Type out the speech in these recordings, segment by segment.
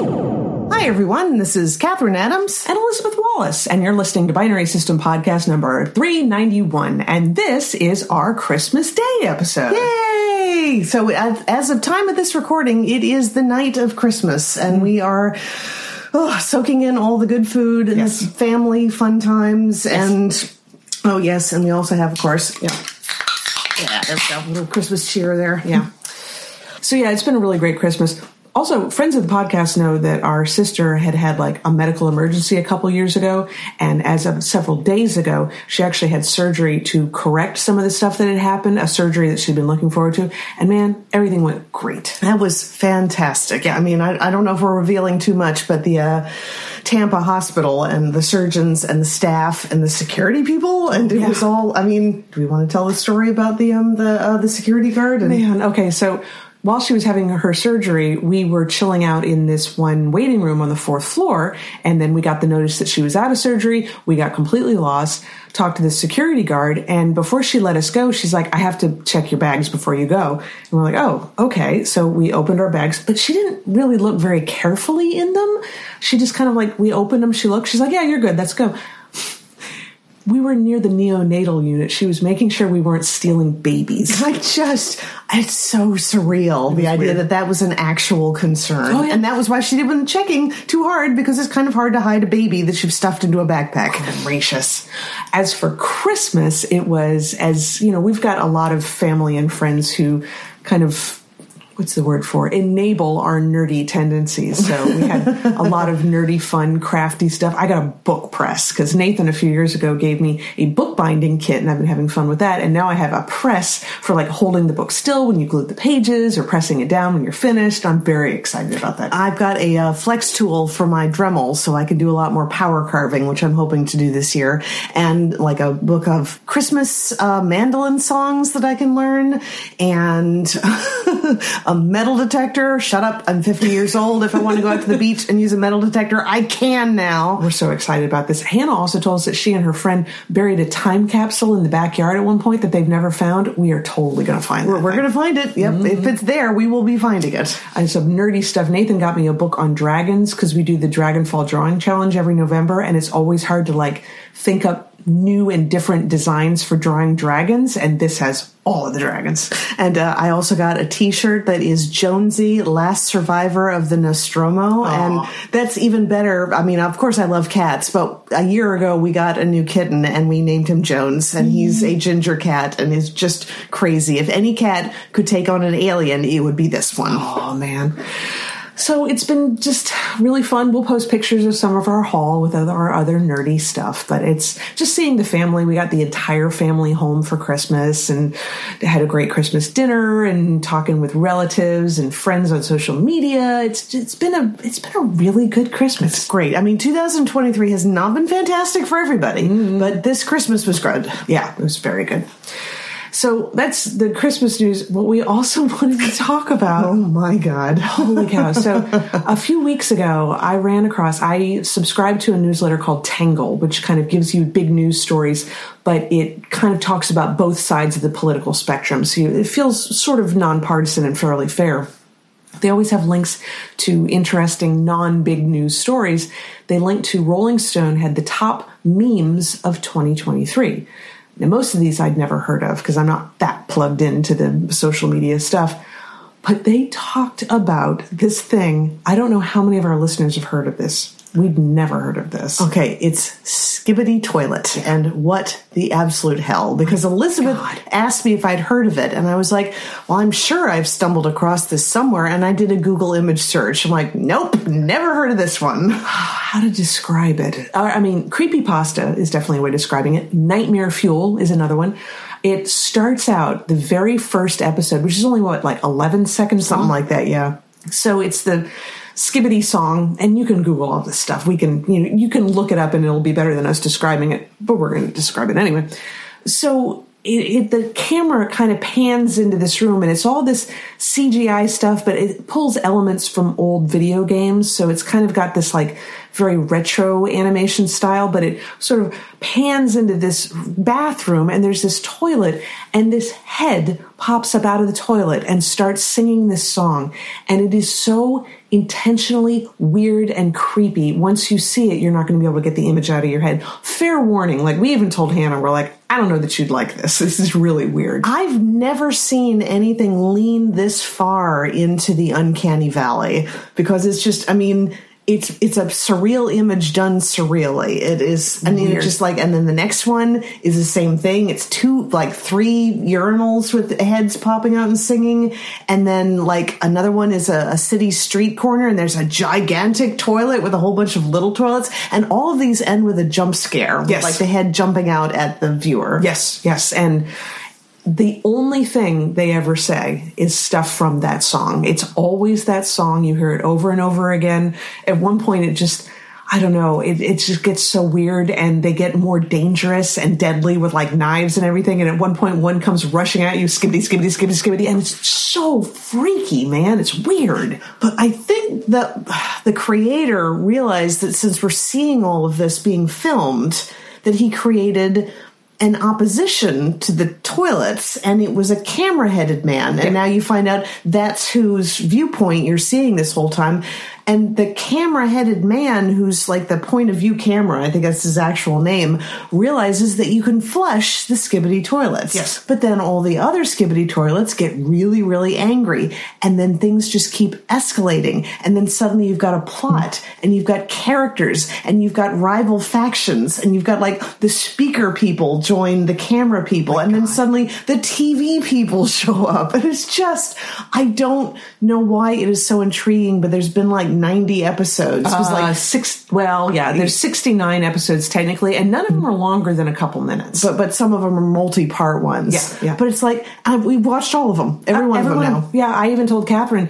Hi, everyone. This is Catherine Adams. and Elizabeth Wallace, and you're listening to Binary System Podcast number 391, and this is our Christmas Day episode. Yay! So, as of time of this recording, it is the night of Christmas, and we are oh, soaking in all the good food and Yes. family fun times. And oh, yes, and we also have, of course, yeah, yeah, there we go, a little Christmas cheer there. Yeah. So yeah, it's been a really great Christmas. Also, friends of the podcast know that our sister had had like a medical emergency a couple years ago, and as of several days ago, she actually had surgery to correct some of the stuff that had happened, a surgery that she'd been looking forward to. And man, everything went great. That was fantastic. Yeah, I mean, I, I don't know if we're revealing too much, but the uh, Tampa hospital and the surgeons and the staff and the security people, and it Yeah. was all. I mean, do we want to tell the story about the um the uh, the security guard? And Man, okay, so while she was having her surgery, we were chilling out in this one waiting room on the fourth floor, and then we got the notice that she was out of surgery. We got completely lost, talked to the security guard, and before she let us go, she's like, I have to check your bags before you go. And we're like, oh, okay. So we opened our bags, but she didn't really look very carefully in them. She just kind of like, we opened them, she looked, she's like, yeah, you're good, let's go we were near the neonatal unit. She was making sure we weren't stealing babies. I just, it's so surreal the idea weird. that that was an actual concern, Oh, yeah. and that was why she didn't checking too hard because it's kind of hard to hide a baby that you've stuffed into a backpack. Oh, gracious. As for Christmas, it was as you know, we've got a lot of family and friends who kind of what's the word for enable our nerdy tendencies. So we had a lot of nerdy, fun, crafty stuff. I got a book press because Nathan a few years ago gave me a bookbinding kit, and I've been having fun with that. And now I have a press for like holding the book still when you glue the pages or pressing it down when you're finished. I'm very excited about that. I've got a uh, flex tool for my Dremel, so I can do a lot more power carving, which I'm hoping to do this year, and like a book of Christmas uh, mandolin songs that I can learn, and a metal detector. Shut up! I'm 50 years old. If I want to go out to the beach and use a metal detector, I can now. We're so excited about this. Hannah also told us that she and her friend buried a time capsule in the backyard at one point that they've never found. We are totally going to find that. We're, we're gonna find it. Yep, if mm-hmm. it's there, we will be finding it. and some nerdy stuff. Nathan got me a book on dragons because we do the Dragonfall drawing challenge every November, and it's always hard to like think up new and different designs for drawing dragons. And this has all of the dragons. And uh, I also got a T-shirt that is Jonesy, last survivor of the Nostromo, and that's even better. I mean, of course, I love cats, but a year ago we got a new kitten and we named him Jones, and he's a ginger cat and is just crazy. If any cat could take on an alien, it would be this one. Oh man. So it's been just really fun. We'll post pictures of some of our haul with other, our other nerdy stuff, but it's just seeing the family. We got the entire family home for Christmas and had a great Christmas dinner and talking with relatives and friends on social media. It's it's been a it's been a really good Christmas. Great. I mean, 2023 has not been fantastic for everybody, mm-hmm. but this Christmas was good. Yeah, it was very good. So that's the Christmas news. What we also wanted to talk about Oh my God. Holy cow. So a few weeks ago, I ran across, I subscribed to a newsletter called Tangle, which kind of gives you big news stories, but it kind of talks about both sides of the political spectrum. So you, it feels sort of nonpartisan and fairly fair. They always have links to interesting non big news stories. They link to Rolling Stone had the top memes of 2023. Now, most of these I'd never heard of because I'm not that plugged into the social media stuff. But they talked about this thing. I don't know how many of our listeners have heard of this. We'd never heard of this. Okay, it's Skibidi Toilet and what the absolute hell. Because Elizabeth asked me if I'd heard of it, and I was like, Well, I'm sure I've stumbled across this somewhere. And I did a Google image search. I'm like, Nope, never heard of this one. How to describe it? Uh, I mean, creepy pasta is definitely a way of describing it. Nightmare fuel is another one. It starts out the very first episode, which is only what, like 11 seconds? Something like that, yeah. So it's the skibidi song, and you can Google all this stuff. We can, you know, you can look it up, and it'll be better than us describing it. But we're going to describe it anyway. So it, it, the camera kind of pans into this room, and it's all this CGI stuff, but it pulls elements from old video games. So it's kind of got this like very retro animation style, but it sort of pans into this bathroom and there's this toilet and this head pops up out of the toilet and starts singing this song. And it is so intentionally weird and creepy. Once you see it, you're not going to be able to get the image out of your head. Fair warning. Like we even told Hannah, we're like, I don't know that you'd like this. This is really weird. I've never seen anything lean this far into the uncanny valley because it's just, I mean, it's it's a surreal image done surreally. It is. I mean, it's just like, and then the next one is the same thing. It's two, like three urinals with heads popping out and singing, and then like another one is a, a city street corner, and there's a gigantic toilet with a whole bunch of little toilets, and all of these end with a jump scare, with Yes. like the head jumping out at the viewer. Yes, yes. And the only thing they ever say is stuff from that song. It's always that song. You hear it over and over again. At one point, it just, I don't know, it, it just gets so weird and they get more dangerous and deadly with like knives and everything. And at one point, one comes rushing at you, skibidi, skibidi, skibidi, skibidi. And it's so freaky, man. It's weird. But I think that the creator realized that since we're seeing all of this being filmed, that he created an opposition to the toilets and it was a camera headed man. And now you find out that's whose viewpoint you're seeing this whole time. And the camera headed man, who's like the point of view camera, I think that's his actual name, realizes that you can flush the skibidi toilets. Yes. But then all the other skibidi toilets get really, really angry. And then things just keep escalating. And then suddenly you've got a plot and you've got characters and you've got rival factions and you've got like the speaker people join the camera people. and then suddenly the TV people show up. And it's just, I don't know why it is so intriguing, but there's been like 90 episodes. It was Uh, like six, well, yeah, there's 69 episodes technically, and none of them are longer than a couple minutes. but but some of them are multi-part ones. Yeah, yeah. But it's like uh, we watched all of them, every one of them Everyone- now. Yeah, I even told Catherine.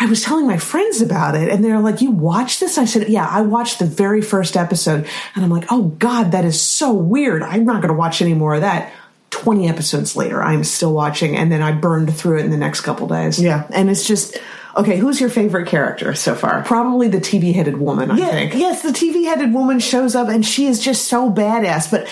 I was telling my friends about it, and they're like, "You watched this?" I said, "Yeah, I watched the very first episode," and I'm like, "Oh God, that is so weird. I'm not going to watch any more of that." Twenty episodes later, I'm still watching, and then I burned through it in the next couple days. Yeah, and it's just okay. Who's your favorite character so far? Probably the TV-headed woman. I Yeah, think. yes, the TV-headed woman shows up, and she is just so badass. But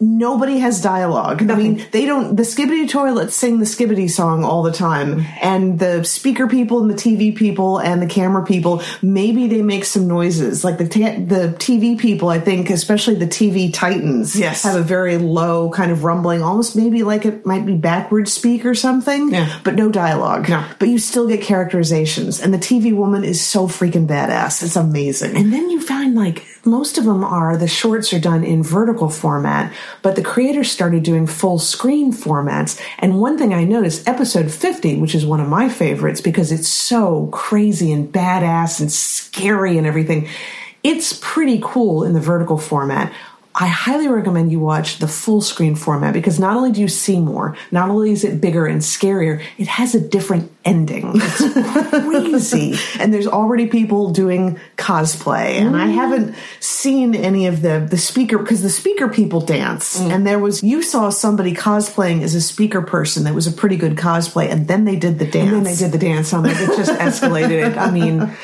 nobody has dialogue. I mean, they don't. The Skibidi toilets sing the Skibidi song all the time, and the speaker people and the TV people and the camera people maybe they make some noises. Like the ta- the TV people, I think, especially the TV titans, Yes. have a very low kind of rumbling, almost maybe like it might be backwards speak or something. Yeah. but no dialogue. No. but you still get characterizations, and the TV woman is so freaking badass. It's amazing. And then you find like most of them are the shorts are done in vertical format, but the creators started doing full screen formats. And one thing I noticed, episode 50, which is one of my favorites because it's so crazy and badass and scary and everything, it's pretty cool in the vertical format. I highly recommend you watch the full screen format because not only do you see more, not only is it bigger and scarier, it has a different ending. It's crazy. and there's already people doing cosplay and i mm. haven't seen any of the the speaker because the speaker people dance mm. and there was you saw somebody cosplaying as a speaker person that was a pretty good cosplay and then they did the dance And then they did the dance. I'm like, it just escalated it. I mean,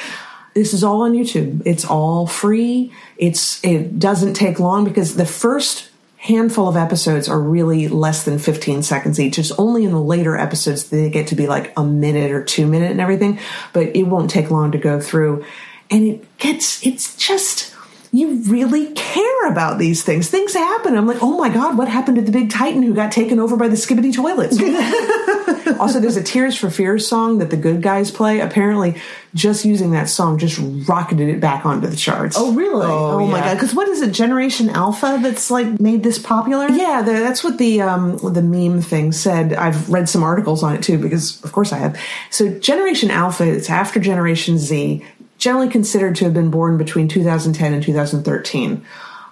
this is all on YouTube. It's all free. It's it doesn't take long because the first handful of episodes are really less than 15 seconds each. It's only in the later episodes that they get to be like a minute or two minute and everything, but it won't take long to go through. And it gets it's just you really care about these things. Things happen. I'm like, oh my God, what happened to the big titan who got taken over by the skibidi toilets? also, there's a Tears for Fears song that the good guys play. Apparently, just using that song just rocketed it back onto the charts. oh really oh, my yeah. god because what is it generation alpha that's like made this popular Yeah, the, that's what the um, the meme thing said. I've read some articles on it too because, of course, I have. So, Generation Alpha it's after Generation Z, generally considered to have been born between 2010 and 2013.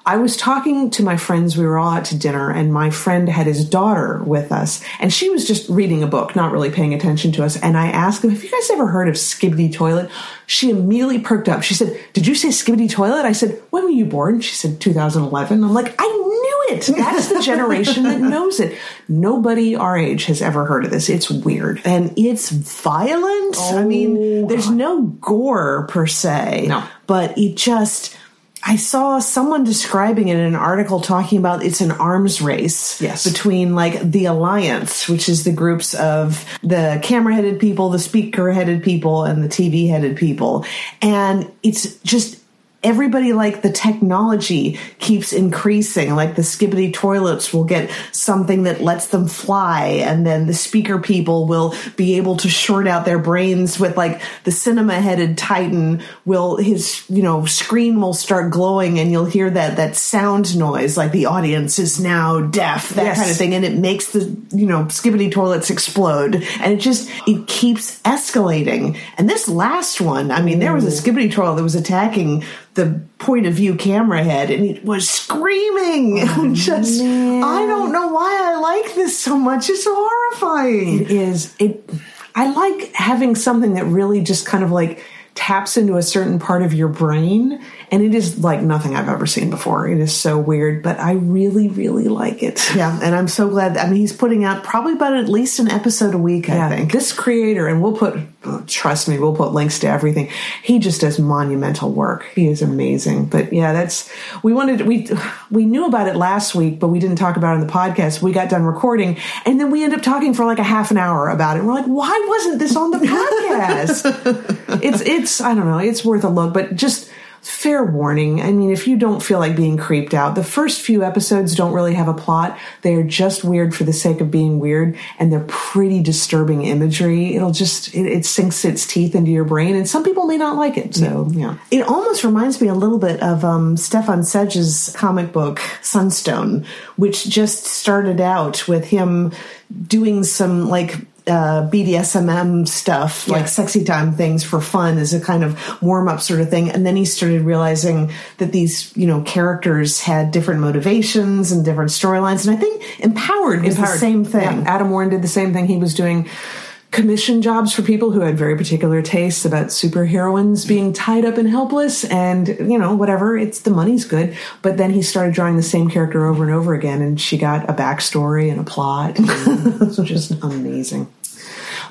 I was talking to my friends. We were all out to dinner, and my friend had his daughter with us, and she was just reading a book, not really paying attention to us. And I asked him, "Have you guys ever heard of Skibidi Toilet?" She immediately perked up. She said, "Did you say Skibidi Toilet?" I said, "When were you born?" She said, "2011." I'm like, "I knew it. That's the generation that knows it. Nobody our age has ever heard of this. It's weird." and it's violent. I mean, there's no gore per se. No. But it just I saw someone describing it in an article talking about it's an arms race Yes. between like the alliance, which is the groups of the camera headed people, the speaker headed people, and the TV headed people. And it's just everybody like the technology keeps increasing like the skibidi toilets will get something that lets them fly and then the speaker people will be able to short out their brains with like the cinema headed titan will his you know screen will start glowing and you'll hear that that sound noise like the audience is now deaf that Yes. kind of thing and it makes the you know skibidi toilets explode and it just it keeps escalating and this last one i mean there was a skibidi toilet that was attacking the point of view camera head and it was screaming. Oh, just i don't know why i like this so much. It's horrifying. It is. It I like having something that really just kind of like taps into a certain part of your brain and it is like nothing I've ever seen before. It is so weird, but I really really like it. yeah and i'm so glad i mean he's putting out probably about at least an episode a week i think This creator, and we'll put, oh, trust me, we'll put links to everything. He just does monumental work. He is amazing. But yeah, that's, we wanted, we, we knew about it last week, but we didn't talk about it in the podcast. We got done recording and then we end up talking for like a half an hour about it. We're like, why wasn't this on the podcast? it's, it's, I don't know, it's worth a look, but just, fair warning. I mean, if you don't feel like being creeped out, the first few episodes don't really have a plot. They are just weird for the sake of being weird, and they're pretty disturbing imagery. It'll just it, it sinks its teeth into your brain, and some people may not like it. So yeah, It almost reminds me a little bit of um, Stjepan Šejić's comic book Sunstone, which just started out with him doing some like uh, BDSMM stuff, like sexy time things for fun as a kind of warm up sort of thing. And then he started realizing that these, you know, characters had different motivations and different storylines. And I think Empowered was the same thing. Yeah, Adam Warren did the same thing. He was doing commission jobs for people who had very particular tastes about superheroines being tied up and helpless and you know whatever it's the money's good but then he started drawing the same character over and over again and she got a backstory and a plot and it's just amazing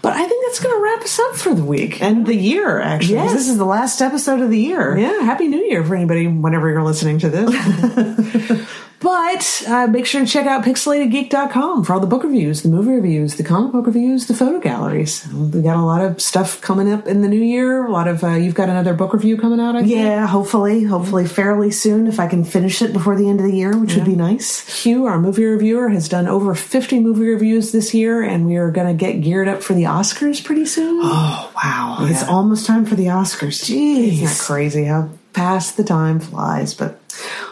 but i think that's going to wrap us up for the week And the year, Actually, Yes. This is the last episode of the year. yeah, happy New Year for anybody whenever you're listening to this. but uh, make sure to check out pixelatedgeek.com for all the book reviews, the movie reviews, the comic book reviews, the photo galleries. We got a lot of stuff coming up in the new year. A lot of uh, you've got another book review coming out. I think. Yeah, hopefully, hopefully fairly soon if I can finish it before the end of the year, which would be nice. Hugh, our movie reviewer, has done over 50 movie reviews this year, and we are going to get geared up for the Oscars pretty soon. Oh wow, it's almost time for the Oscars. Jeez, Isn't that crazy how fast the time flies? But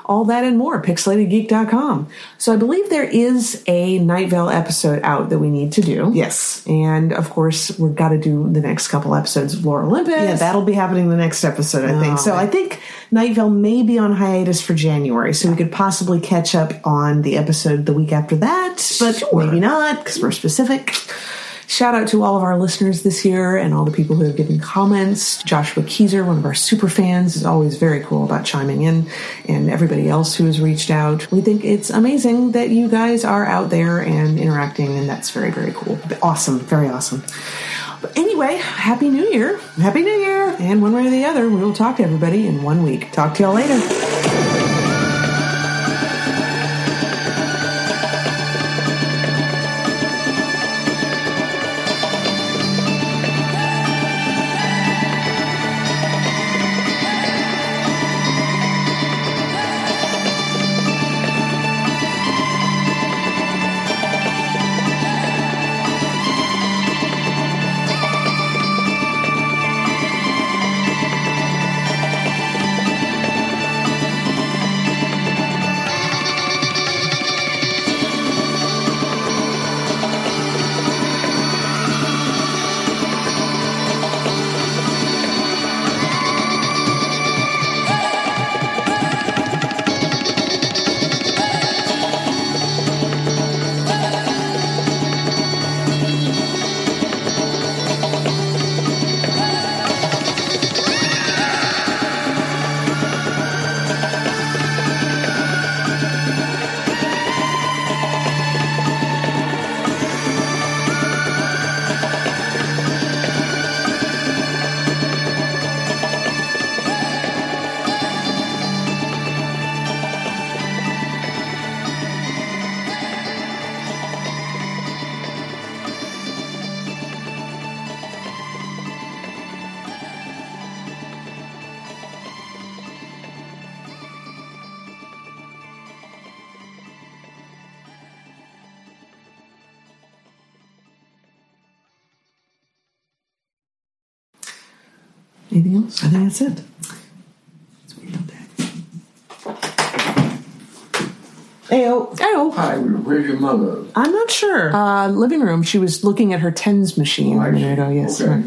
all that and more, pixelatedgeek.com. So I believe there is a Night Vale episode out that we need to do. Yes. And of course, we've got to do the next couple episodes of Lore Olympus. Yeah, that'll be happening the next episode, I think. Oh, so I think Night Vale may be on hiatus for January, so we could possibly catch up on the episode the week after that, but Sure. maybe not because we're specific. Shout out to all of our listeners this year and all the people who have given comments. Joshua Keyser, one of our super fans, is always very cool about chiming in, and everybody else who has reached out. We think it's amazing that you guys are out there and interacting, and that's very, very cool. Awesome, very awesome. But anyway, Happy New Year. Happy New Year! And one way or the other, we will talk to everybody in one week. Talk to y'all later. Anything else? I think that's it. Ayo. Oh, Hi, where's your mother? I'm not sure. uh, living room. She was looking at her tens machine Oh, I a see. minute ago. Yes. Okay. right.